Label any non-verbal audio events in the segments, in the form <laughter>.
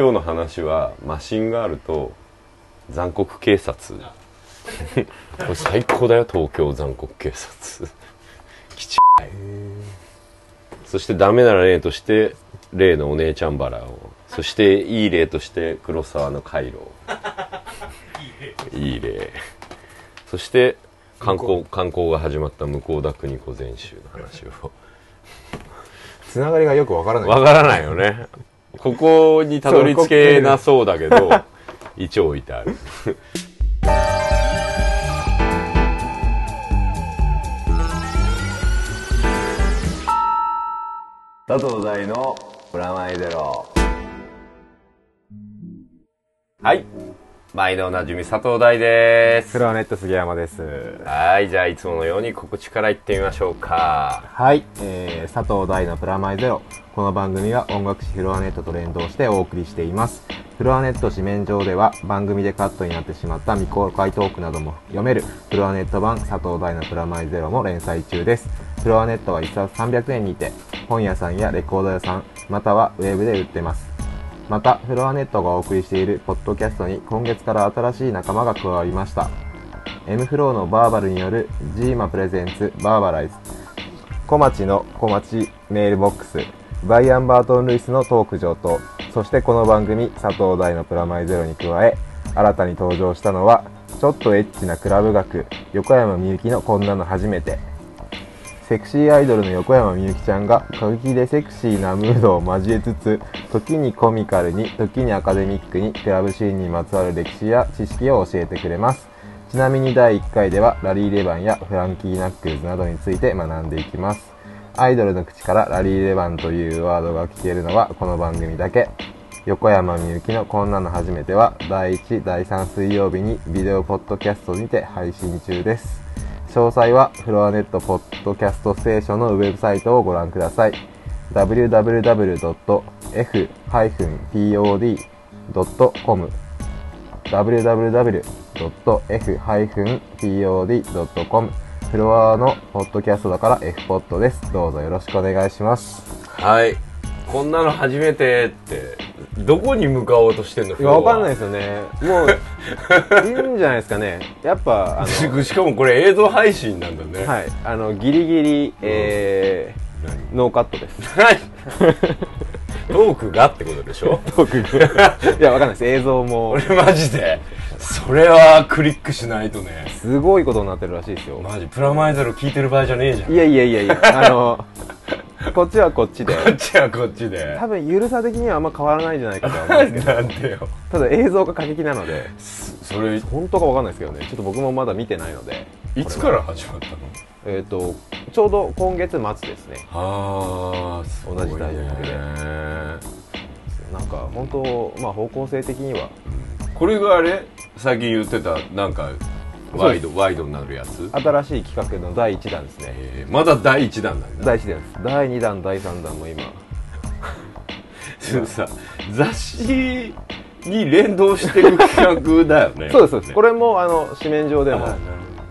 今日の話はマシンガールと残酷警察。<laughs> これ最高だよ東京残酷警察。<laughs> きちい。そしてダメな例として例のお姉ちゃんバラを。そしていい例として黒沢の回路いい例。そして観光観光が始まった向田邦子全集の話を。<laughs> つながりがよくわからない。わからないよねここにたどり着けなそうだけど一応置いてある。佐藤大のプラマイゼロ。はい。毎度おなじみ佐藤大です。フロアネット杉山です。はい。じゃあいつものように告知からいってみましょうか。はい、えー、佐藤大のプラマイゼロこの番組は音楽誌フロアネットと連動してお送りしていますフロアネット紙面上では番組でカットになってしまった未公開トークなども読めるフロアネット版佐藤大のプラマイゼロも連載中ですフロアネットは1冊300円にて本屋さんやレコード屋さんまたはウェブで売ってますまた、フロアネットがお送りしているポッドキャストに今月から新しい仲間が加わりました。M フローのバーバルによるジーマプレゼンツバーバライズ。小町の小町メールボックス。バイアン・バートン・ルイスのトーク上等。そしてこの番組、佐藤大のプラマイゼロに加え、新たに登場したのは、ちょっとエッチなクラブ学、横山みゆきのこんなの初めて。セクシーアイドルの横山みゆきちゃんが過激でセクシーなムードを交えつつ時にコミカルに時にアカデミックにクラブシーンにまつわる歴史や知識を教えてくれますちなみに第1回ではラリー・レバンやフランキー・ナックルズなどについて学んでいきますアイドルの口からラリー・レバンというワードが聞けるのはこの番組だけ横山みゆきのこんなの初めては第1、第3水曜日にビデオポッドキャストにて配信中です詳細はフロアネットポッドキャストステーションのウェブサイトをご覧ください。www.f-pod.com www.f-pod.com フロアのポッドキャストだから F ポッドです。どうぞよろしくお願いします。はいこんなの初めてってどこに向かおうとしてんのいや、わかんないいですよね。もう、いいんじゃないですかね。やっぱ、あの、しかもこれ映像配信なんだねはい、あの、ギリギリ、え何？ー、ノーカットです。トークがってことでしょ？トークいや、わかんないです。映像も、俺マジで。それはクリックしないとね。すごいことになってるらしいですよ。マジプラマイゼロ聞いてる場合じゃねえじゃん。いやいやいやいや、あの、こっちはこっちで、こっちはこっちで。多分、ゆるさ的にはあんま変わらないんじゃないかとは思うんですけど、<laughs> なんでよ。ただ映像が過激なので、それ本当かわかんないですけどね、ちょっと僕もまだ見てないので、いつから始まったの？えっ、と、ちょうど今月末ですね。ああね同じタイミングでなんか、本当、まあ方向性的には、これがあれ？最近言ってたなんかワイドワイドになるやつ、新しい企画の第1弾ですね。えーまだ第1弾なんだ。第1弾です。第2弾、第3弾も今、さ雑誌に連動してる企画だよね。<laughs> そうです、そうです。これれも、あの、紙面上でもなる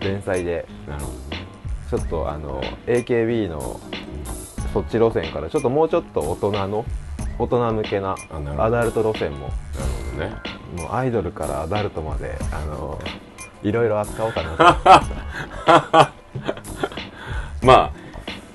連載で、ほどねちょっとあの AKB のそっち路線からちょっともうちょっと大人の大人向けなアダルト路線もなるほどね。もうアイドルからアダルトまであの <laughs> いろいろ扱おうかな。と <laughs> まあ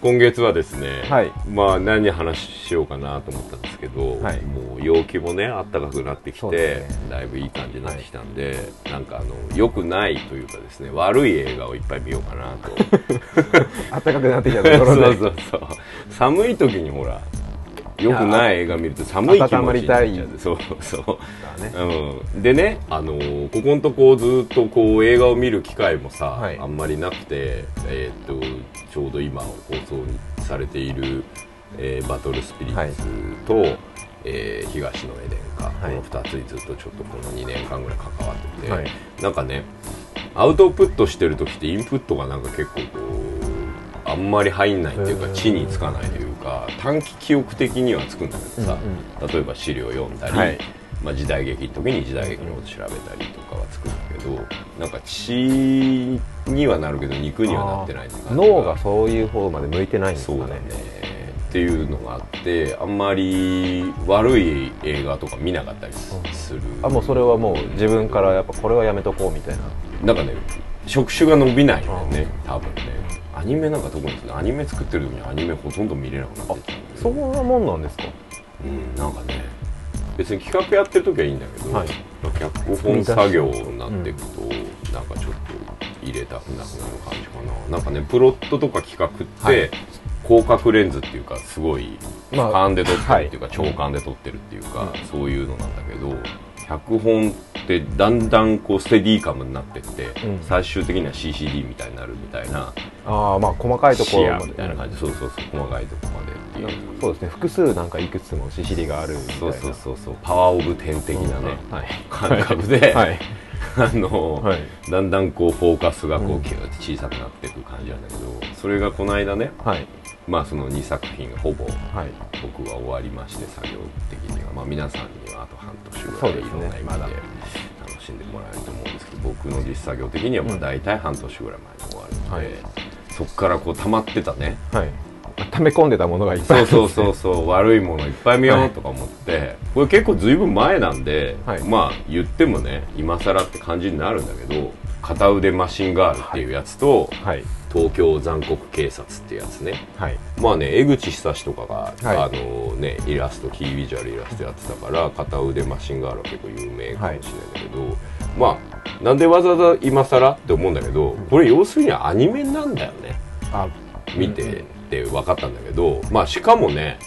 今月はですね、はい。まあ何話しようかなと思ったんですけど、はい。もう陽気もね暖かくなってきて、ね。だいぶいい感じになってきたんで、なんかあの良くないというかですね悪い映画をいっぱい見ようかなと。<laughs> 暖かくなってきたところで。<laughs> そうそうそう。寒い時にほら良くない映画見ると寒い気持ちになっちゃう。そうそう。ね。うん、でね、あのーここのとこずっとこう映画を見る機会もさ、はい。あんまりなくて、えーっとちょうど今放送されている、えーバトルスピリッツと、えー東のエデンか、はい。この2つにずっとちょっとこの2年間ぐらい関わってて、はい。なんかねアウトプットしてる時ってインプットがなんか結構こうあんまり入んないっていうか地につかないというか短期記憶的にはつくんだけどさ、うん例えば資料読んだり、はい。まあ、時代劇の時に時代劇のこと調べたりとかはつくんだけどなんか血にはなるけど肉にはなってない脳がそういう方まで向いてないんですかね。そうだね。っていうのがあってあんまり悪い映画とか見なかったりする。あもうそれはもう自分からやっぱこれはやめとこうみたいな。なんかね触手が伸びないんだよね多分ねアニメなんか特にですねアニメ作ってる時にアニメほとんど見れなくなって。きたそんなもんなんですか？うんなんかね別に企画やってる時はいいんだけど、はい。脚本作業になっていくと、なんかちょっと入れたくなくなる感じかな。なんかねプロットとか企画って、はい。広角レンズっていうかすごいまあ俯瞰で撮ってるっていうか、はい。長官で撮ってるっていうか、うん。そういうのなんだけど脚本ってだんだんこうステディーカムになってって、うん。最終的には CCD みたいになるみたいなああまあ細かいところまで。みたいな感じ、そうそうそう細かいとこまでっていう。そうですね複数なんかいくつもししりがあるみたいな。そうそうそうそうパワーオブ10的なね、はい。感覚で、はい。あの、はい。だんだんこうフォーカスがこう、うん。小さくなっていく感じなんだけどそれがこの間ねはいまあその2作品がほぼはい。僕は終わりまして作業的には。まあ皆さんにはあと半年ぐらいいろんな意味で楽しんでもらえると思うんですけど僕の実作業的にはまあ大体半年ぐらい前に終わるので、はい。そこからこう溜まってたね。はい。溜め込んでたものがいっぱい。ねそうそうそう。<laughs> 悪いものいっぱい見ようとか思って、これ結構ずいぶん前なんで、はい。まあ言ってもね今更って感じになるんだけど片腕マシンガールっていうやつと、はい。東京残酷警察っていうやつね。はい。まあね江口久志とかが、はい。あのねイラストキービジュアルイラストやってたから片腕マシンガールは結構有名かもしれないんだけど、まあなんでわざわざ今更って思うんだけどこれ要するにアニメなんだよね。あ見てって分かったんだけど、まあしかもね、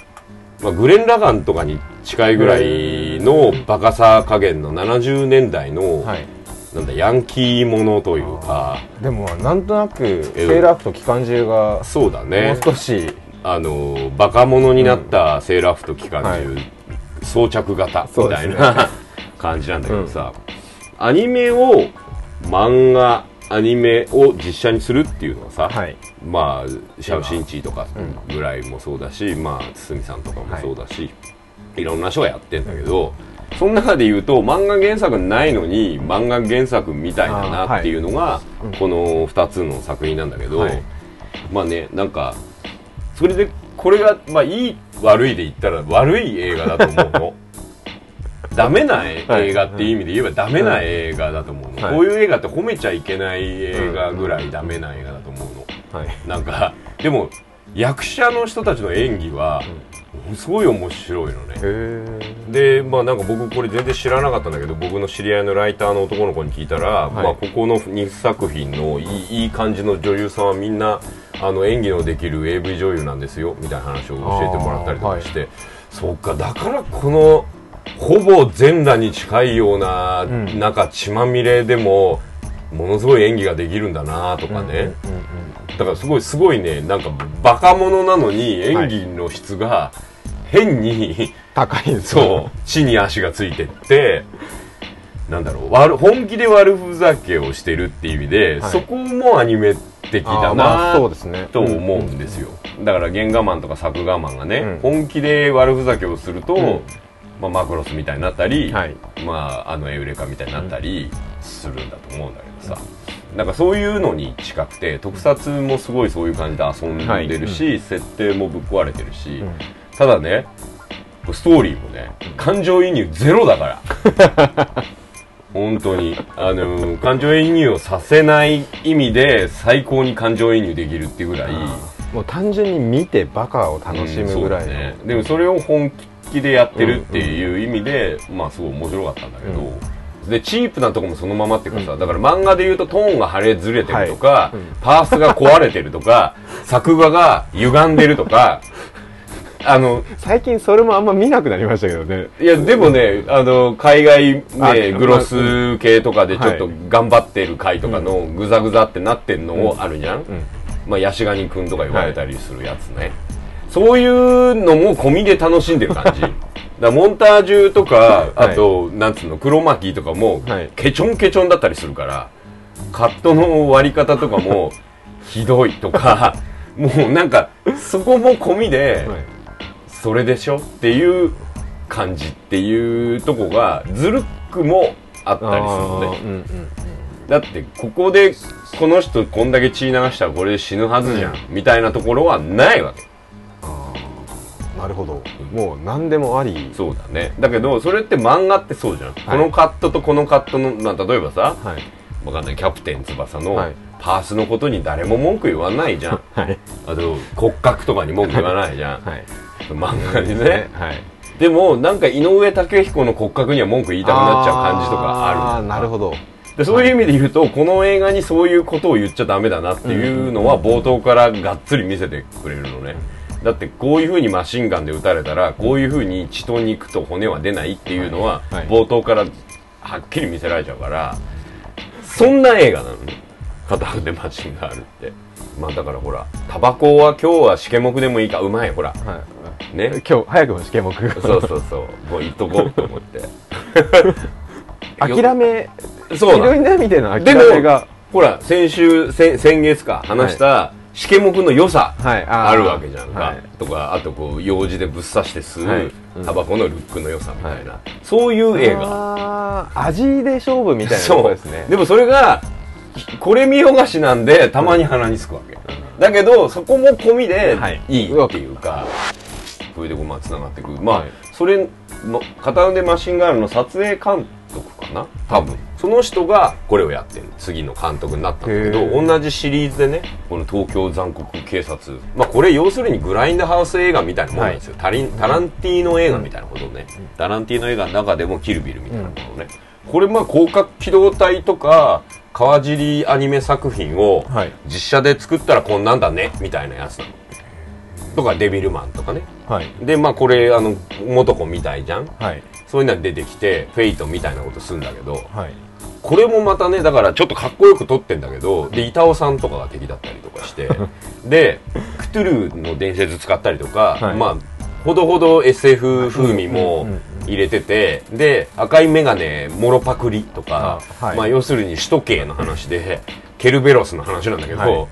まあ、グレン・ラガンとかに近いぐらいのバカさ加減の70年代の、はいなんだヤンキーものというか。でもなんとなくセえー。ラー服と機関銃がそうだね。もう少しあのバカ者になったセーラー服と機関銃、はい。装着型みたいな、<laughs> 感じなんだけどさ、アニメを漫画アニメを実写にするっていうのはさ、はい。まあシャウシンチーとかぐらいもそうだし、まあ堤さんとかもそうだし、い、ろんな人がやってんだけど、その中で言うと漫画原作ないのに漫画原作みたいだなっていうのが、うん。この2つの作品なんだけど、はい。まあねなんかそれでこれが、まあ、いい悪いで言ったら悪い映画だと思うの。<laughs> ダメな映画っていう意味で言えばダメな映画だと思うの、はい。こういう映画って褒めちゃいけない映画ぐらいダメな映画だと思うの、はい。なんかでも役者の人たちの演技はすごい面白いのね。でまあなんか僕これ全然知らなかったんだけど僕の知り合いのライターの男の子に聞いたら、い。まあ、ここの2作品のいいいい感じの女優さんはみんなあの演技のできる AV 女優なんですよみたいな話を教えてもらったりとかして、そうかだからこのほぼ全裸に近いような、ん。なんか血まみれでもものすごい演技ができるんだなとかね、だからすごいすごいねなんかバカ者なのに演技の質が変に、高いんですよ。そう。地に足がついてって。なんだろう。悪本気で悪ふざけをしてるっていう意味で、はい。そこもアニメ的あだなそうですね。と思うんですよ、だから原画マンとか作画マンがね、うん。本気で悪ふざけをすると、ん。まあ、マクロスみたいになったり、はい。まあ、あのエウレカみたいになったりするんだと思うんだけどさ、なんかそういうのに近くて特撮もすごいそういう感じで遊んでるし、設定もぶっ壊れてるし、んただねストーリーもね感情移入ゼロだから。<laughs> 本当に。あの感情移入をさせない意味で最高に感情移入できるっていうぐらい。もう単純に見てバカを楽しむぐらいの、うんね、でもそれを本気でやってるっていう意味で、まあすごい面白かったんだけど、でチープなとこもそのままっていうかさ、だから漫画で言うとトーンが腫れずれてるとか、はい。うん。パースが壊れてるとか作画が歪んでるとか <laughs> あの最近それもあんま見なくなりましたけどね。いやでもねあの海外あねグロス系とかでちょっとはい。頑張ってる回とかのグザグザってなってんのもあるじゃん、ん。まあヤシガニくんとか言われたりするやつね、そういうのも込みで楽しんでる感じ。<laughs> だモンタージュとかあと、なんつうの黒巻とかも、はい。ケチョンケチョンだったりするからカットの割り方とかもひどいとか <laughs> もうなんかそこも込みで、はいそれでしょっていう感じっていうとこがずるくもあったりするのね。あーうんうんだってここでこの人こんだけ血流したらこれで死ぬはずじゃん、みたいなところはないわけ。なるほど。もう何でもあり。そうだね。だけどそれって漫画ってそうじゃん、このカットとこのカットの、まあ、例えばさはい。わかんない。キャプテン翼のはいパースのことに誰も文句言わないじゃん。<laughs> はい。あと骨格とかに文句言わないじゃん、はい。漫画でね。はい。でもなんか井上武彦の骨格には文句言いたくなっちゃう感じとかあるーなるほど。でそういう意味で言うと、この映画にそういうことを言っちゃダメだなっていうのは冒頭からがっつり見せてくれるのね。だってこういう風にマシンガンで撃たれたら、こういう風に血と肉と骨は出ないっていうのははい。冒頭からはっきり見せられちゃうから、そんな映画なのね。片腕マシンガールって。まあだからほら、タバコは今日はしけもくでもいいか、うまいほら。はいね。今日早くも試験目。そうそうそう。もう言っとこうと思って。<laughs> 諦めそういろんな意味でのでも諦めが、ほら、先週、先先月か、話した、しけもくの良さ、はいあー。あるわけじゃんか。はい。とか、あとこう、用事でぶっ刺して吸う、はい。うん。タバコのルックの良さみたいな、そういう映画。あー。味で勝負みたいなとこですね。でもそれが、これ見よがしなんで、たまに鼻につくわけ。だけど、そこも込みではい、いいっていうか、これでこう、まあ、繋がってくる。まあ、はいそれの、片腕マシンガールの撮影監督かな？多分。その人がこれをやってる。次の監督になったんだけど、同じシリーズでね、この東京残酷警察。まあ、これ要するにグラインドハウス映画みたいなものなんですよ。タリンタランティーノ映画みたいなことね。タランティーノ映画の中でもキルビルみたいなものね。これまあ広角機動隊とか川尻アニメ作品をはい。実写で作ったらこんなんだねみたいなやつ。とかデビルマンとかね。はい。でまあこれあの元子みたいじゃん。はい。そういうのが出てきてフェイトみたいなことするんだけど。はい。これもまたねだからちょっとかっこよく撮ってんだけどで板尾さんとかが敵だったりとかして。<laughs> でクトゥルーの伝説使ったりとか、はい。まあほどほど SF 風味も入れててで赤い眼鏡もろパクリとか、あはい。まあ要するに首都系の話でケルベロスの話なんだけど、は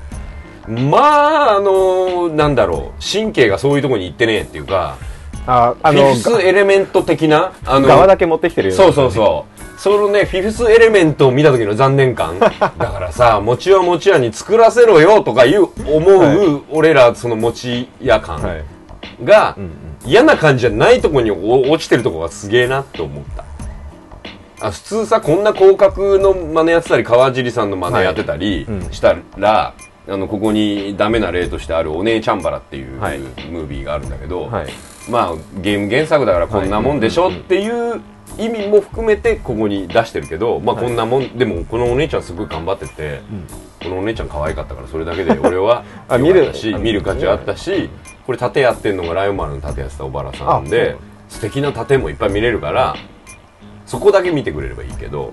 い。まああのなんだろう神経がそういうところに行ってねえっていうかああのフィフスエレメント的なあの側だけ持ってきてるよそうそうそう。そのね、フィフスエレメントを見た時の残念感。<laughs> だからさ、餅は餅屋に作らせろよとかいう思う、は俺らその餅屋感はい。が、うんうん嫌な感じじゃないとこにお落ちてるとこがすげえなって思った。あ普通さ、こんな広角の真似やってたり、川尻さんの真似やってたりはい。うん。したら、あの、ここにダメな例としてあるお姉ちゃんバラっていう、はい。ムービーがあるんだけど、はい。まあゲーム原作だからこんなもんでしょっていう意味も含めてここに出してるけど、まあこんなもん、でもこのお姉ちゃんすごい頑張ってて、このお姉ちゃん可愛かったからそれだけで俺は <laughs> 見る。見る価値あったしこれ盾やってんのがライオン丸の盾やってた小原さんで素敵な盾もいっぱい見れるからそこだけ見てくれればいいけど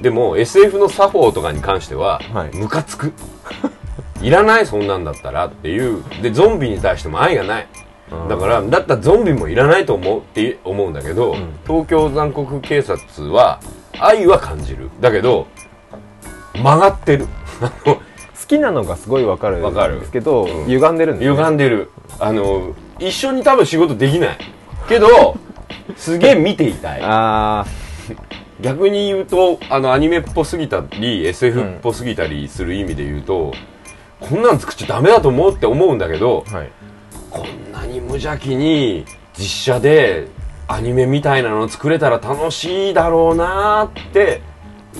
でも SF の作法とかに関してははい。ムカつく。<laughs> いらないそんなんだったらっていう。でゾンビに対しても愛がない。だからだったらゾンビもいらないと思うって思うんだけど、ん。東京残酷警察は愛は感じる。だけど曲がってる <laughs> きなのがすごいわかるわかるんですけど、うん歪んでるんですね。歪んでる。あの一緒に多分仕事できない。けど <laughs> すげえ見ていたい。あ逆に言うとあのアニメっぽすぎたり SF っぽすぎたりする意味で言うと、こんなん作っちゃダメだと思うって思うんだけどあはい。こんなに無邪気に実写でアニメみたいなの作れたら楽しいだろうなーって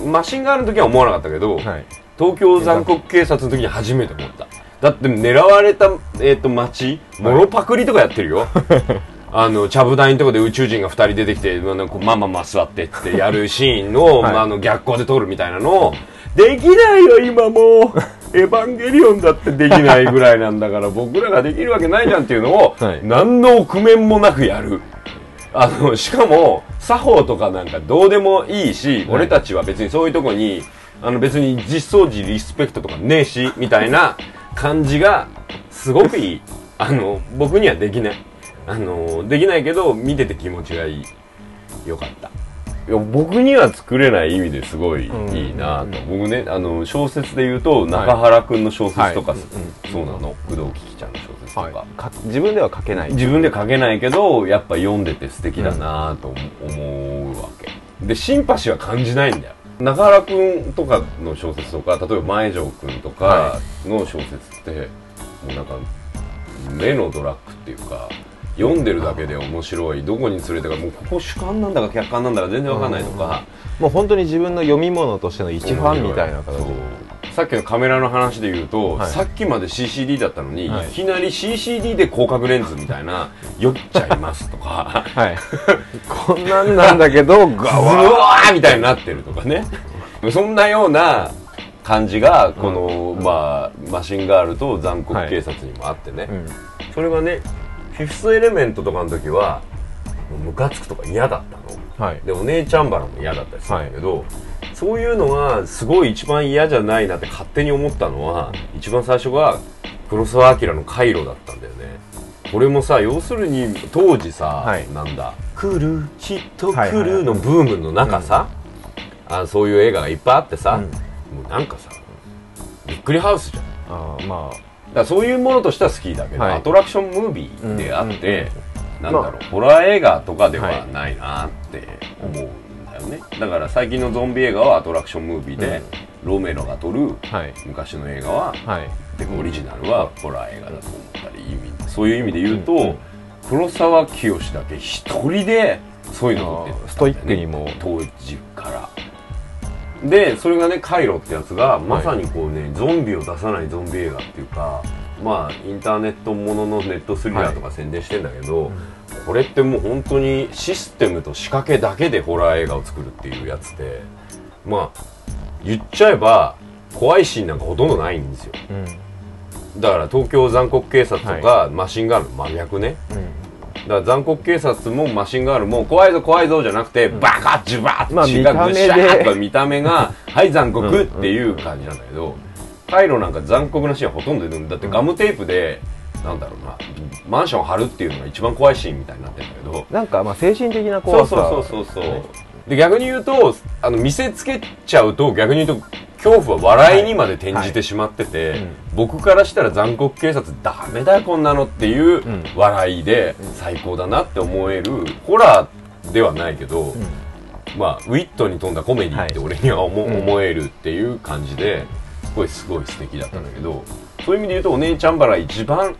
マシンガールの時は思わなかったけど、はい東京残酷警察の時に初めて思った。だって狙われた、えー、と街もろパクリとかやってるよ。<laughs> あのちゃぶ台のとこで宇宙人が2人出てきてまあなんかまあまあまあ座ってってやるシーンを、はい。まあ、あの逆光で撮るみたいなのを。できないよ今もう。エヴァンゲリオンだってできないぐらいなんだから <laughs> 僕らができるわけないじゃんっていうのを、はい。何の臆面もなくやる。あのしかも作法とかなんかどうでもいいし、俺たちは別にそういうとこにあの別に実装時リスペクトとかねえしみたいな感じがすごくいい。あの僕にはできない。あのできないけど見てて気持ちがいい。よかった。いや僕には作れない意味ですごいうんいいなと、僕ねあの小説で言うと中原くんの小説とか、はいそうなの。工藤キキちゃんの小説とか、はい。か自分では書けない。自分で書けないけどやっぱ読んでて素敵だなと思うわけ。でシンパシーは感じないんだよ中原君とかの小説とか例えば前城君とかの小説って、もうなんか目のドラッグっていうか読んでるだけで面白い。どこに連れてかもうここ主観なんだか客観なんだか全然わかんないとか、もう本当に自分の読み物としての一ファンみたいな形さっきのカメラの話で言うと、はい。さっきまで CCD だったのに、はい。い、きなり CCD で広角レンズみたいな酔っちゃいますとか。はい。<laughs> こんなんなんだけどガうわーみたいになってるとかね。そんなような感じがこの、まあ、マシンガールと残酷警察にもあってね、うん。それがねフィフスエレメントとかの時はムカつくとか嫌だったの。はい。でお姉ちゃんバラも嫌だったりするんだけど、そういうのがすごい一番嫌じゃないなって勝手に思ったのは一番最初が黒澤明の回路だったんだよね。これもさ要するに当時さ、はい。なんだ「来るきっとはいはいはい来る」のブームの中さ、あそういう映画がいっぱいあってさ、うん。もうなんかさびっくりハウスじゃん。あーまだそういうものとしては好きだけど、はい。アトラクションムービーであって、なんだろう、まホラー映画とかではないなって思うんだよね、だから最近のゾンビ映画はアトラクションムービーで、ロメロが撮る昔の映画は、はい。でオリジナルはホラー映画だと思ったり意味そういう意味で言うと、うんうん。黒沢清だけ一人でそういうのをね。ストイックにも当時からでそれがねカイロってやつがまさにこうね、ゾンビを出さないゾンビ映画っていうかまあインターネットもののネットスリラーとか宣伝してんだけど、これってもう本当にシステムと仕掛けだけでホラー映画を作るっていうやつでまあ言っちゃえば怖いシーンなんかほとんどないんですよ。うん。だから東京残酷警察とか、マシンガールの真逆ねだから残酷警察もマシンガールも怖いぞ怖いぞじゃなくて、バカジュバッまあ血がぐしゃーとか見た目が <laughs> はい残酷っていう感じなんだけど、カイロなんか残酷なシーンはほとんど出るんだってガムテープで、なんだろうなマンション張るっていうのが一番怖いシーンみたいになってるんだけど。なんかまあ精神的な怖さ。そうそうそうそうで逆に言うとあの見せつけちゃうと逆に言うと恐怖は笑いにまで転じてしまってて、はいうん。僕からしたら残酷警察ダメだよこんなのっていううん。笑いで最高だなって思えるホラーではないけど、うん。まあウィットに富んだコメディってはい。俺には思,、うん。思えるっていう感じですごいすごい素敵だったんだけど、そういう意味で言うとお姉ちゃんバラ一番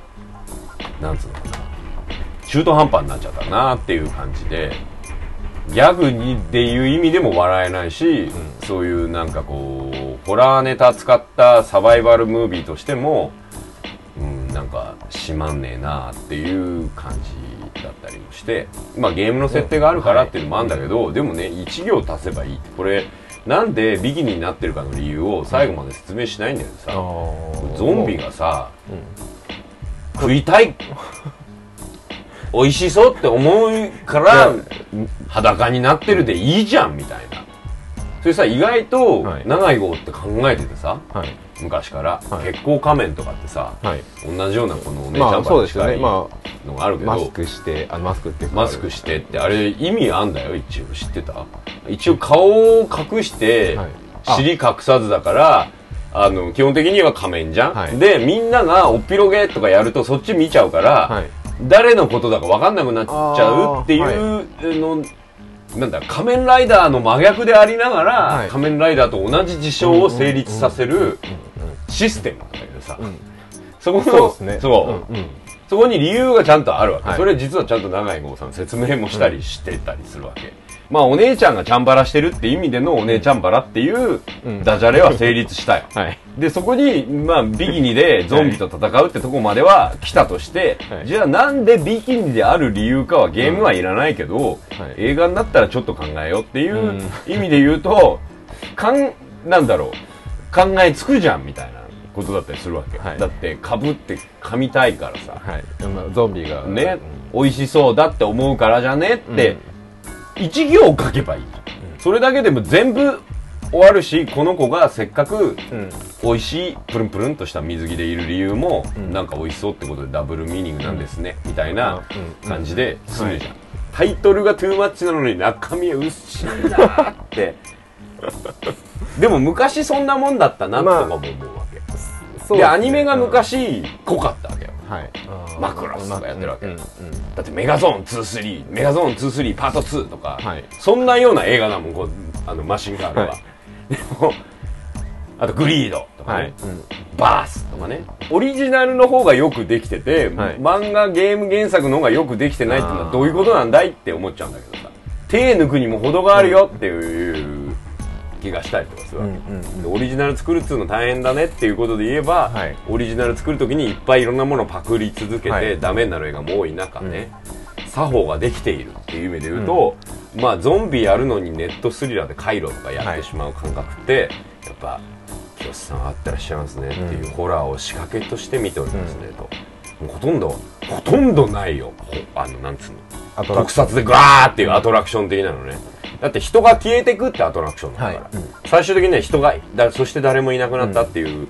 なんつうのかな中途半端になっちゃったなっていう感じでギャグにっていう意味でも笑えないし、そういうなんかこうホラーネタ使ったサバイバルムービーとしても、うん、なんかしまんねえなっていう感じだったりもしてまあゲームの設定があるからっていうのもあるんだけど、でもね1行足せばいい。これなんでビキニになってるかの理由を最後まで説明しないんだけどさ、ゾンビがさ、食いたい美味しそうって思うから裸になってるでいいじゃんみたいな。それさ意外とはい。長い号って考えててさはい。昔から、はい。結構仮面とかってさはい。同じようなこのお姉ちまゃんあそうですよね。いまのがあるけど、あマスクしてあマスクってマスクしてってあれ意味あんだよ一応。知ってた？一応顔を隠して尻隠さずだからあの基本的には仮面じゃん、はい。でみんながおっぴろげとかやるとそっち見ちゃうから、はい誰のことだか分かんなくなっちゃうっていうの、なんだ仮面ライダーの真逆でありながら、はい。仮面ライダーと同じ事象を成立させるシステムなんだけどさ、ん。そこのそうですね。そう。うんうん。そこに理由がちゃんとあるわけ、はい。それ実はちゃんと永井豪さん説明もしたりしてたりするわけ、まあお姉ちゃんがチャンバラしてるって意味でのお姉ちゃんバラっていううん。ダジャレは成立したよ、<laughs> はい。でそこに、まあ、ビキニでゾンビと戦うってとこまでは来たとして、はい。じゃあなんでビキニである理由かはゲームはいらないけど、はい。映画になったらちょっと考えようっていううん。意味で言うと、かんなんだろう。考えつくじゃんみたいなことだったりするわけ、はい。だってかぶって噛みたいからさ、はい。まあゾンビがね、美味しそうだって思うからじゃねって、一行書けばいい、それだけでも全部終わるしこの子がせっかくうん。美味しいプルンプルンとした水着でいる理由も、ん。なんか美味しそうってことでダブルミーニングなんですね、みたいなうん。感じで済むじゃん、タイトルがトゥーマッチなのに中身は薄いなーって。でも昔そんなもんだったなとかも思うわけ、そうでアニメが昔濃かったわけよはい。マクロスとかやってるわけ。うんうんだってメガゾーン23メガゾーン23パート2とか、はい。そんなような映画だもんこうあのマシンガールは、はい。でもあとグリードとかね、はい。うん。バースとかね。オリジナルの方がよくできてて、はい。漫画ゲーム原作の方がよくできてないっていうのはどういうことなんだいって思っちゃうんだけどさ。手抜くにも程があるよっていう気がしたりとかするわけ、オリジナル作るっつうの大変だねっていうことで言えば、はい。オリジナル作る時にいっぱいいろんなものをパクり続けて、はい。ダメになる映画も多い中ね、作法ができているっていう意味で言うと、まあゾンビやるのにネットスリラーで回路とかやってしまう感覚って、やっぱ清さんあってらっしゃいますねっていうホラーを仕掛けとして見ておりますねと、ほとんどほとんどないよ。ほあのなんつうの。特撮でガーっていうアトラクション的なのねだって人が消えてくってアトラクションだから、はい。うん。最終的には人がだそして誰もいなくなったっていう、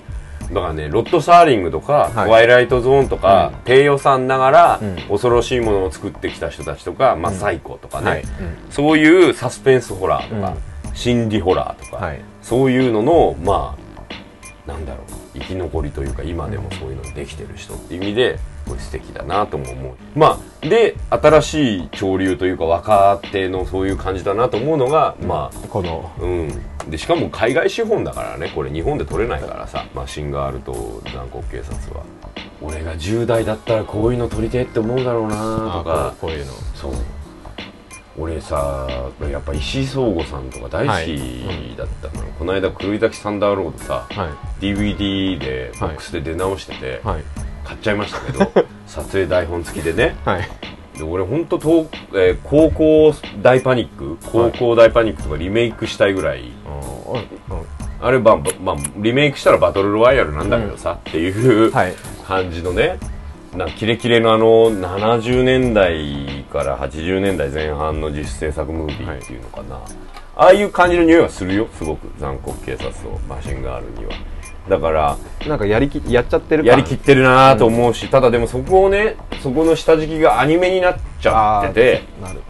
だからねロッド・サーリングとか、はい。トワイライト・ゾーンとか、低予算ながら、うん。恐ろしいものを作ってきた人たちとか、まあ、サイコとかね、はい。そういうサスペンスホラーとか、心理ホラーとか、はい。そういうののまあなんだろう生き残りというか今でもそういうのにできてる人っていう意味でこれ素敵だなとも思う。まあで新しい潮流というか若手のそういう感じだなと思うのが、まあこの、うん、でしかも海外資本だからねこれ日本で取れないからさ。マシンガールと残酷警察は。俺が10代だったらこういうの撮りてえって思うだろうなとか。こういうの。そう。俺さやっぱ石井壮吾さんとか大好きだったのよ、この間狂い咲きサンダーロードさは DVD でボックスで出直してて、い。はい。買っちゃいましたけど <laughs> 撮影台本付きでね。はい。で俺本当と、えー高校大パニック高校大パニックとかリメイクしたいぐらい、うん。うん。あれば、まあ、リメイクしたらバトルロワイヤルなんだけどさ、っていうはい。感じのねなキレキレのあの70年代から80年代前半の自主制作ムービーっていうのかな、ああいう感じの匂いはするよすごく。残酷警察とマシンガールにはだからなんかやりき、やっちゃってる感やりきってるなと思うし、ただでもそこをねそこの下敷きがアニメになっちゃっててなる。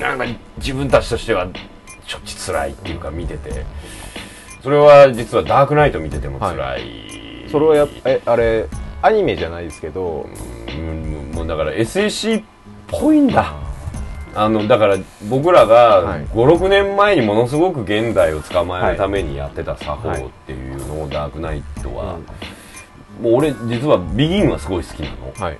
なんか自分たちとしてはちょっと辛いっていうか見てて。それは実はダークナイト見てても辛い、それはやっえ、あれ、アニメじゃないですけど、うんもうだから SSC っぽいんだあのだから僕らがはい。56年前にものすごく現代を捕まえるためにやってた作法っていうのをダークナイトは、もう俺実はビギンはすごい好きなの。はい。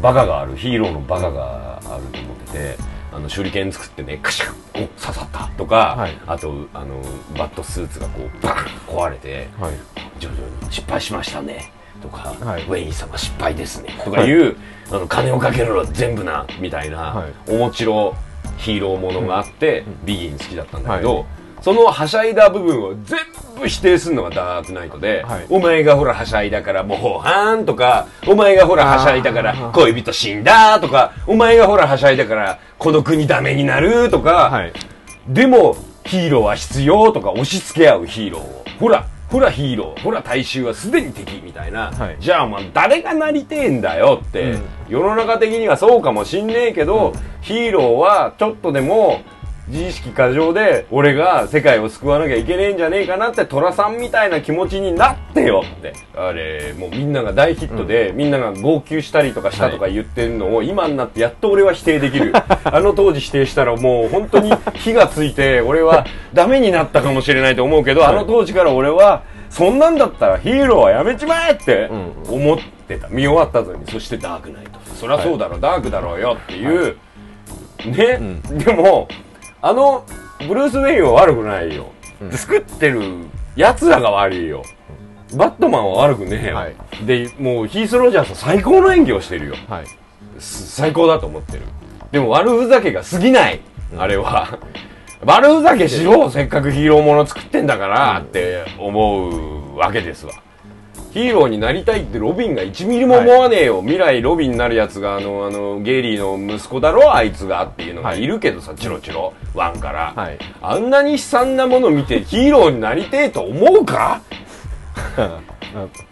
バカがあるヒーローのバカがあると思っててあの手裏剣作ってねカシャッお刺さったとか、はい。あとあのバットスーツがこうバーン壊れてはい。徐々に失敗しましたねとか、はい。ウェイン様失敗ですねとかいう、あの金をかけろ全部なみたいな、はい。おもちろヒーローものがあって、ビギン好きだったんだけど、はい。そのはしゃいだ部分を全部否定するのがダークナイトで、はい。お前がほらはしゃいだからもうはーんとか、お前がほらはしゃいだから恋人死んだとか、お前がほらはしゃいだからこの国ダメになるとか、はい。でもヒーローは必要とか押し付け合うヒーローをほらほらヒーローほら大衆はすでに敵みたいな、はい。じゃあお前誰がなりてえんだよって、うん。世の中的にはそうかもしんねえけど、ヒーローはちょっとでも自意識過剰で俺が世界を救わなきゃいけねえんじゃねえかなって寅さんみたいな気持ちになってよって。あれもうみんなが大ヒットで、みんなが号泣したりとかしたとか言ってるのを、今になってやっと俺は否定できる。<laughs> あの当時否定したらもう本当に火がついて俺はダメになったかもしれないと思うけど、あの当時から俺はそんなんだったらヒーローはやめちまえってう思ってた。見終わった後にそしてダークナイト。そりゃそうだろ、ダークだろうよっていう、ね、でもあのブルース・ウェインは悪くないよ、作ってるやつらが悪いよ、バットマンは悪くねえよ、はい。でもうヒース・ロジャースは最高の演技をしてるよ。はい。す最高だと思ってる。でも悪ふざけが過ぎない、あれは。悪ふざけしろ。せっかくヒーローもの作ってんだからって思うわけですわヒーローになりたいってロビンが1ミリも思わねえよ、未来ロビンになるやつがあのあのゲイリーの息子だろ？あいつがっていうのがいるけどさ、チロチロ。ワンから、はい。あんなに悲惨なもの見てヒーローになりてえと思うか？<laughs>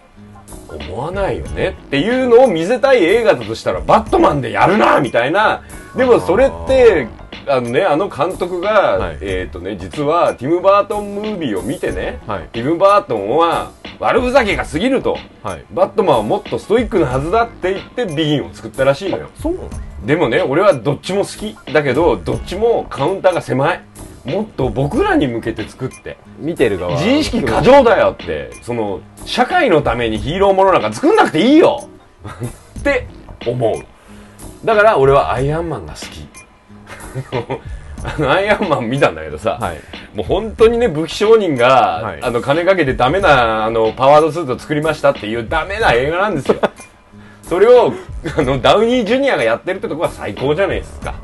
思わないよねっていうのを見せたい映画だとしたらバットマンでやるなみたいな。でもそれってあのねあの監督が、はい。えっ、とね実はティム・バートンムービーを見てね、はい。ティム・バートンは悪ふざけが過ぎるとはい。バットマンはもっとストイックなはずだって言ってビギンを作ったらしいのよ。でもね俺はどっちも好きだけどどっちもカウンターが狭い。もっと僕らに向けて作って見てる側。自意識過剰だよってその社会のためにヒーローものなんか作んなくていいよ。<laughs> って思う。だから俺はアイアンマンが好き。<laughs> あのアイアンマン見たんだけどさ、はい。もう本当にね武器商人が、はい。あの金かけてダメなあのパワードスーツを作りましたっていうダメな映画なんですよ。<laughs> それをあのダウニージュニアがやってるってとこは最高じゃないですか。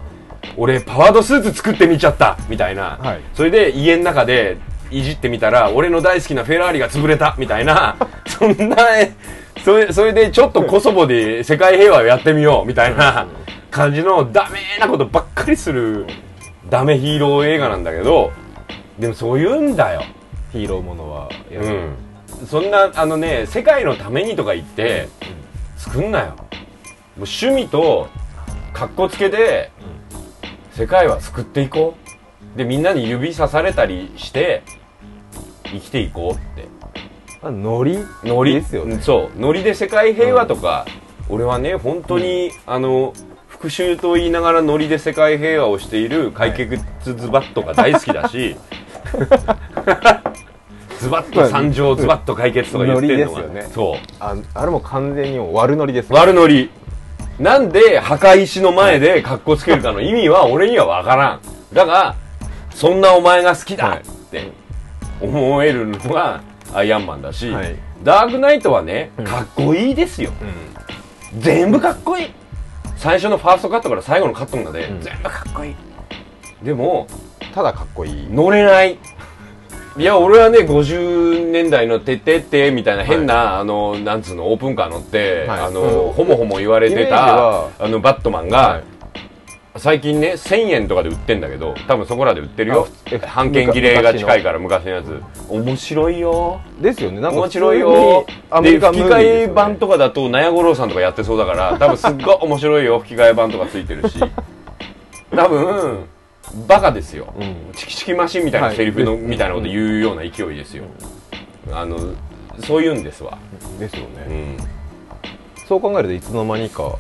俺パワードスーツ作ってみちゃった。みたいな、はい。それで家の中でいじってみたら俺の大好きなフェラーリが潰れたみたいな。<laughs> そんなそれそれでちょっとコソボで世界平和をやってみようみたいな感じのダメなことばっかりするダメヒーロー映画なんだけどでもそう言うんだよ。ヒーローものはうん。そんなあのね世界のためにとか言って作んなよ。もう趣味とかっこつけで世界は救っていこうでみんなに指さされたりして生きていこうって。あノリノリ。ですよね。うんそう。ノリで世界平和とか、俺はね本当に、あの復讐と言いながらノリで世界平和をしている解決ズバットが大好きだし、ズバッと参上ズバッと解決とか言ってるのが。ノリですよね。そう。ああれも完全に悪ノリです悪ノリ。なんで墓石の前で格好つけるかの意味は俺には分からん。だがそんなお前が好きだって思えるのがアイアンマンだし、はい。ダークナイトはねうん。かっこいいですよ、うん。全部かっこいい。最初のファーストカットから最後のカットまで、うん。全部かっこいい。でもただかっこいい。乗れない。いや俺はね50年代の「てってって」みたいな変な、あのなんつうのオープンカー乗って、はい。あの、うん。ホモホモ言われてたはあのバットマンが、はい最近ね1000円とかで売ってんだけど多分そこらで売ってるよ。半券切れが近いから昔。のやつ。面白いよ。ですよね。なんか面白いよ。アメで吹き替え版とかだと納屋五郎さんとかやってそうだから <laughs> 多分すっごい面白いよ。吹き替え版とかついてるし。多分バカですよ、うん。チキチキマシンみたいなセリフの、はい。みたいなこと言うような勢いですよ、あのそういうんですわ、ですようねん。そう考えるといつの間にか。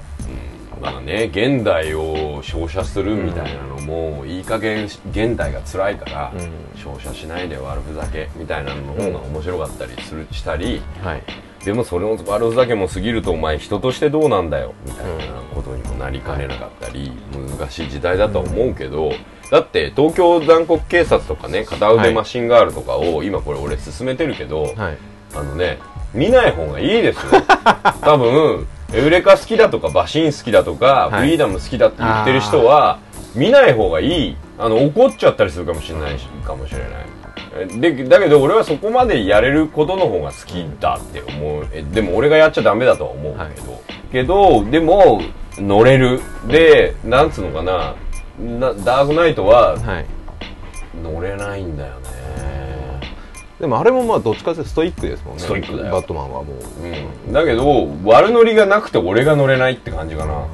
まあね現代を照射するみたいなのも、いい加減現代が辛いから、うん。照射しないで悪ふざけみたいなのの方が面白かったりするしたりはい。でもそれも悪ふざけも過ぎるとお前人としてどうなんだよみたいなことにもなりかねなかったり、難しい時代だとは思うけど、だって東京残酷警察とかね片腕マシンガールとかを、今これ俺進めてるけど、はい。あのね見ない方がいいですよ。多分エウレカ好きだとかバシン好きだとか、はい。フリーダム好きだって言ってる人は見ない方がいい。あの怒っちゃったりするかもしれない。しかもしれないえでだけど俺はそこまでやれることの方が好きだって思う。えでも俺がやっちゃダメだとは思うけど、けどでも乗れる。でなんつうのかな。なダークナイトははい。乗れないんだよねでもあれもまあどっちかというとストイックですもんね。ストイックだよ。バットマンはもう。うん、だけど悪ノリがなくて俺が乗れないって感じかな。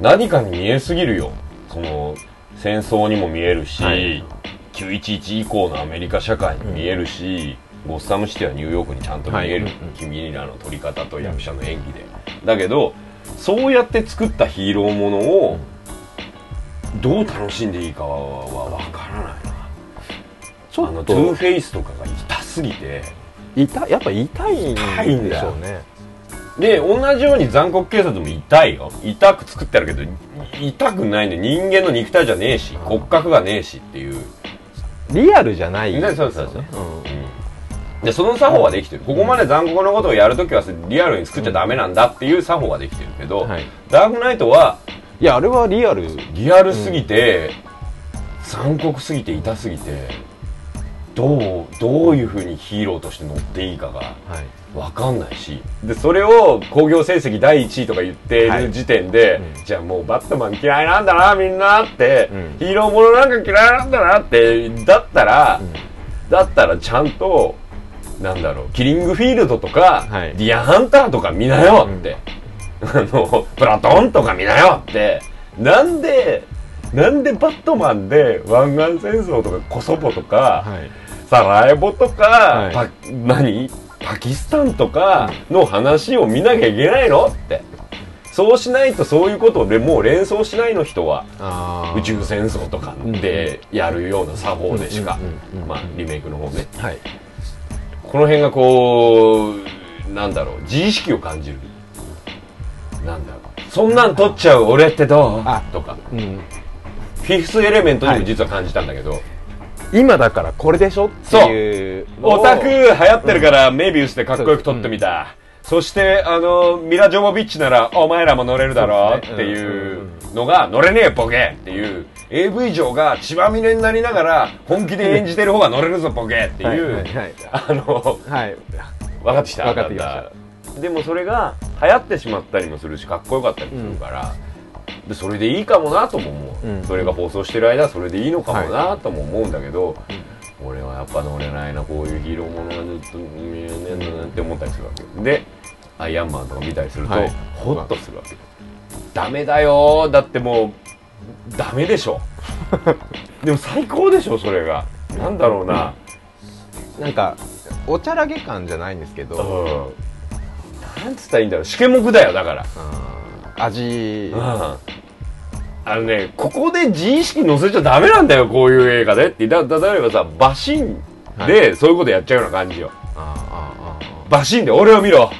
何かに見えすぎるよ。その戦争にも見えるし、はい。911以降のアメリカ社会に見えるし、ゴッサムシティはニューヨークにちゃんと見える、はい君らの撮り方と役者の演技で、だけどそうやって作ったヒーローものをどう楽しんでいいかは分からない。なちょあのっとトゥーフェイスとかが痛すぎて。痛いやっぱ痛いんでしょうね。で同じように残酷警察も痛いよ。痛く作ってあるけど痛くないね人間の肉体じゃねえし骨格がねえしっていう。リアルじゃないね。ですよそうそうそう。うん。でその作法はできてる。ここまで残酷なことをやるときはリアルに作っちゃダメなんだっていう作法はできてるけど、はい。ダークナイトはいやあれはリアル。リアルすぎて、残酷すぎて痛すぎてどうどういうふうにヒーローとして乗っていいかがはい。わかんないし。でそれを興行成績第1位とか言ってはい。る時点で、うん。じゃあもうバットマン嫌いなんだなみんなって、うん。ヒーローものなんか嫌いなんだなってだったら、だったらちゃんとなんだろうキリングフィールドとか、はい。ディアハンターとか見なよって、あのプラトンとか見なよって。なんでなんでバットマンで湾岸戦争とかコソボとか、はいサラエボとか、はい。パ何？パキスタンとかの話を見なきゃいけないの？って。そうしないとそういうことをもう連想しないの人は宇宙戦争とかでやるような作法でしかまあリメイクの方ねはい。この辺がこうなんだろう自意識を感じる。なんだろう。そんなん取っちゃう俺ってどう？あとか。うん。フィフスエレメントにも実は感じたんだけど、今だからこれでしょっていうオタク流行ってるから、メビウスでかっこよく撮ってみた。そして、あの、ミラ・ジョボビッチなら、お前らも乗れるだろそうっていうのが、乗れねえボケっていう、AV 上が血まみれになりながら、本気で演じてる方が乗れるぞボケっていう、あの、はい。分かってきた？分かってきた。でもそれが流行ってしまったりもするしかっこよかったりするから、でそれでいいかもなとも思う、うん。それが放送してる間はそれでいいのかもなとも思うんだけど、俺はやっぱ乗れないなこういうヒーローものがずっと見えねえんだなって思ったりするわけ。でアイアンマンとか見たりすると、はい。ホッとするわけ。ダメだよだってもうダメでしょ。<laughs> でも最高でしょそれが。なんだろうな、なんかおちゃらげ感じゃないんですけど、うん、なんつったらいいんだろう。しけもくだよだから。うん味、うん。あのね、ここで自意識乗せちゃダメなんだよ、こういう映画で。って。だ、だ例えばさ、バシンでそういうことやっちゃうような感じよ。あああバシンで俺を見ろ。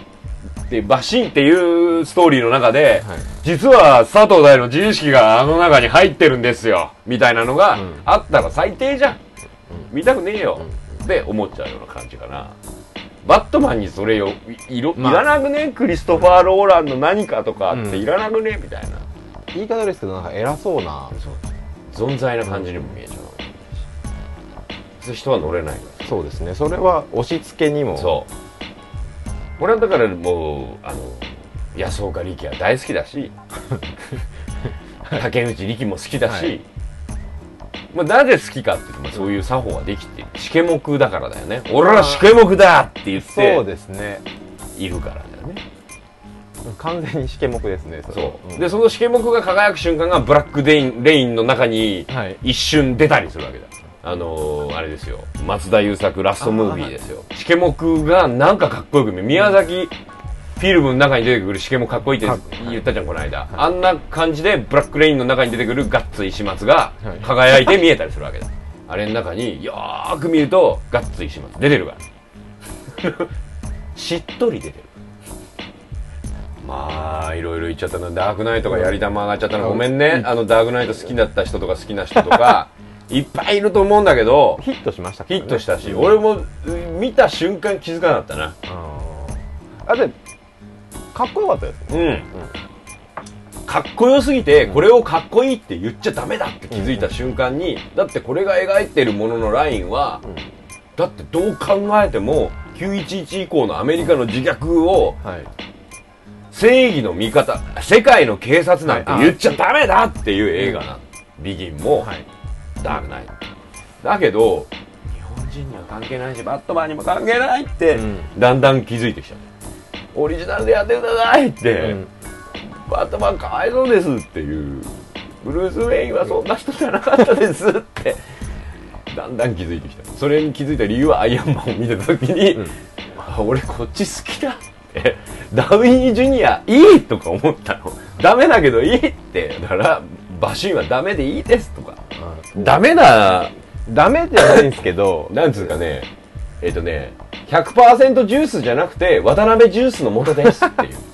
で、バシンっていうストーリーの中で、はい。実は佐藤大の自意識があの中に入ってるんですよ、みたいなのがうん。あったら最低じゃん。見たくねえよ、って思っちゃうような感じかな。バットマンにそれよ、いいろ、まあ。いらなくね？クリストファー・ローランの何かとかってうん。いらなくね？みたいな。言い方ですけどなんか偉そうな。存在な感じにも見えちゃう、そういう人は乗れない。そうですね。それは押し付けにも。そう。俺はだからもうあの安岡力也大好きだし <laughs> 竹内力も好きだし、はいまあ、なぜ好きかっていうと、まあ、そういう作法ができてしけもくだからだよね。俺はしけもくだって言っそうてですね。いるからだよね。完全にしけもくですねれ。そう、ん。でそのしけもくが輝く瞬間がブラックデインレインの中にはい。一瞬出たりするわけだ。あのー、あれですよ。松田優作ラストムービーですよ。しけもくがなんかかっこよく見宮崎フィルムの中に出てくるしけもかっこいいって言ったじゃんこの間、あんな感じでブラックレインの中に出てくるガッツ石松がはい輝いて見えたりするわけだ。あれの中によーく見るとガッツ石松出てるから。しっとり出てる。まあいろいろ言っちゃったな。ダークナイトがやり玉上がっちゃったのごめんね。あのダークナイト好きだった人とか好きな人とか <laughs> いっぱいいると思うんだけどヒットしましたかヒットしたし、うん俺もうん見た瞬間気づかなかったな。あでかっこよかったですねうん、かっこよすぎてこれをかっこいいって言っちゃダメだって気づいた瞬間に、だってこれが描いてるもののラインは、うん。だってどう考えても911以降のアメリカの自虐をはい。正義の味方世界の警察なんて言っちゃダメだっていう映画な、ビギンも、はい。ダークナイトだけど日本人には関係ないしバットマンにも関係ないって、うん。だんだん気づいてきちゃうオリジナルでやってくださいって、うん。バットマンかわいそうですっていう。ブルース・ウェインはそんな人じゃなかったですって。だんだん気づいてきた。それに気づいた理由はアイアンマンを見てた時に、うん。あ俺こっち好きだって。ダウィー・ジュニアいいとか思ったの。ダメだけどいいって。だからバシンはダメでいいですとか。ダメなダメじゃないんですけどなんつうかねえっ、とね100%ジュースじゃなくて渡辺ジュースの元ですっていう。<laughs>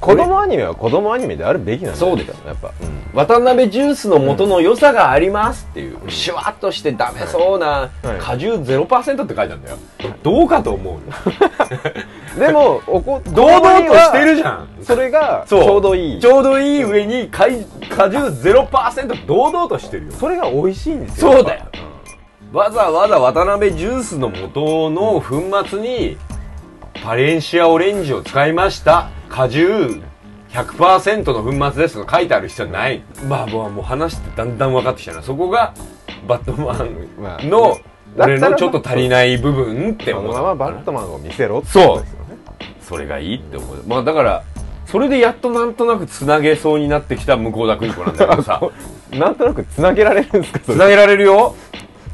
子供アニメは子供アニメであるべきなんそうですやっぱ、うん。渡辺ジュースの元の良さがありますっていう、シュワッとしてダメそうなはい。果汁0%って書いてあるんだよ。どうかと思うよ。<laughs> でもおこ <laughs> 堂々としてるじゃん。それがちょうどいい。ちょうどいい上に果果汁0%堂々としてるよ。それが美味しいんですよ。そうだよわざわざ渡辺ジュースの元の粉末にパレンシアオレンジを使いました。果汁。100%の粉末ですとか書いてある必要はない。まあもうもう話してだんだん分かってきたな。そこがバットマまあンの俺のちょっと足りない部分ってそ思った。のままバットマンを見せろってそうことですよね。それがいいって思う。まあだからそれでやっとなんとなくつなげそうになってきた向田邦子なんだけどさ。<laughs> なんとなくつなげられるんですか？つなげられるよ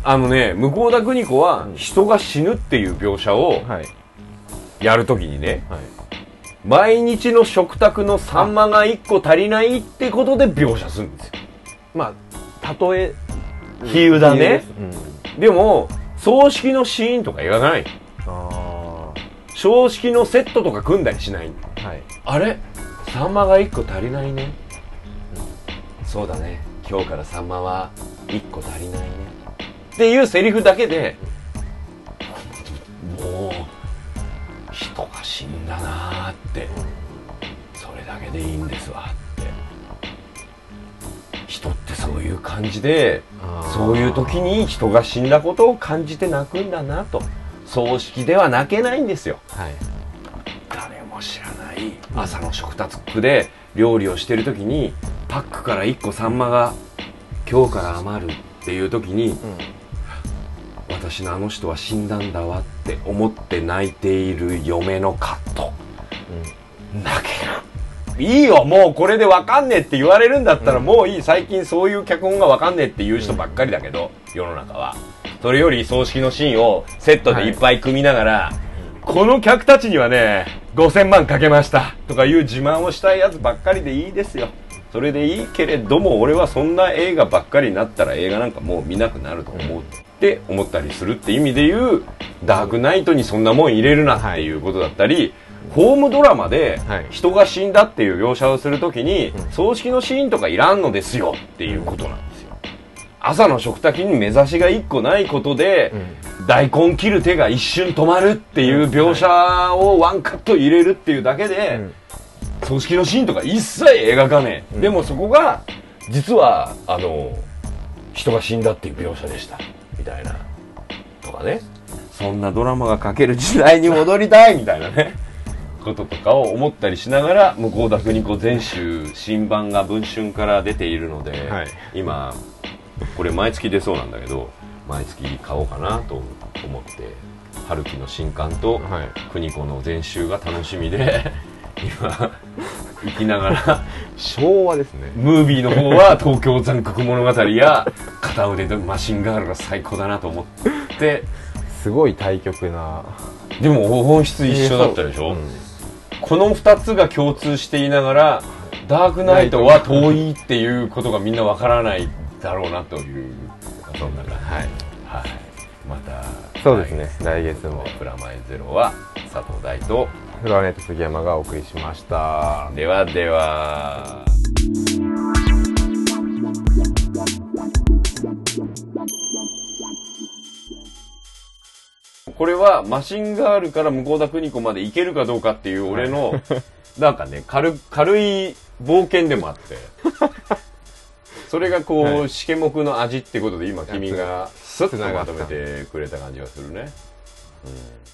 あのね向田邦子は人が死ぬっていう描写をはい。やるときにねはい。毎日の食卓のサンマが1個足りないってことで描写するんですよ。まあ例え比喩だね。です。でも葬式のシーンとか描かない。うん、あ葬式のセットとか組んだりしない。あはい。あれ？サンマが1個足りないね、そうだね。今日からサンマは1個足りないねっていうセリフだけでもう人が死んだなーってそれだけでいいんですわって。人ってそういう感じでそういう時に人が死んだことを感じて泣くんだなと葬式では泣けないんですよ。はい。誰も知らない朝の食卓で料理をしてる時にパックから1個サンマが今日から余るっていう時に私のあの人は死んだんだわって思って泣いている嫁のカット泣ける。いいよもうこれで分かんねえって言われるんだったらもういい。最近そういう脚本が分かんねえっていう人ばっかりだけど世の中は。それより葬式のシーンをセットでいっぱい組みながら、この客たちにはね5000万かけましたとかいう自慢をしたいやつばっかりでいいですよ。それでいいけれども俺はそんな映画ばっかりになったら映画なんかもう見なくなると思うって思ったりするって意味で言うダークナイトにそんなもん入れるなっていうことだったり、ホームドラマではい。人が死んだっていう描写をするときに、うん。葬式のシーンとかいらんのですよっていうことなんですよ。朝の食卓に目指しが1個ないことで、うん。大根切る手が一瞬止まるっていう描写をワンカット入れるっていうだけで、うん。葬式のシーンとか一切描かねえ、うん。でもそこが実はあの人が死んだっていう描写でしたみたいな。とかね。そんなドラマが描ける時代に戻りたいみたいなね。<laughs> こととかを思ったりしながら向田邦子全集新版が文春から出ているので、はい。今これ毎月出そうなんだけど毎月買おうかなと思って春樹の新刊とはい。邦子の全集が楽しみで <laughs> 今生きながら。昭和ですね。ムービーの方は東京残酷物語や片腕でマシンガールが最高だなと思って。すごい対極な。でも本質一緒だったでしょ、うん。この2つが共通していながらダークナイトは遠いっていうことがみんなわからないだろうなというそんな感じはい。はい。またそうですね。来月も。プラマイゼロは佐藤大とフロアネット杉山がお送りしました。ではでは。これはマシンガールから向田邦子まで行けるかどうかっていう俺の、なんかね軽軽い冒険でもあって。それがこう、はい。試験目の味ってことで今君がスったまとめてくれた感じがするね、うん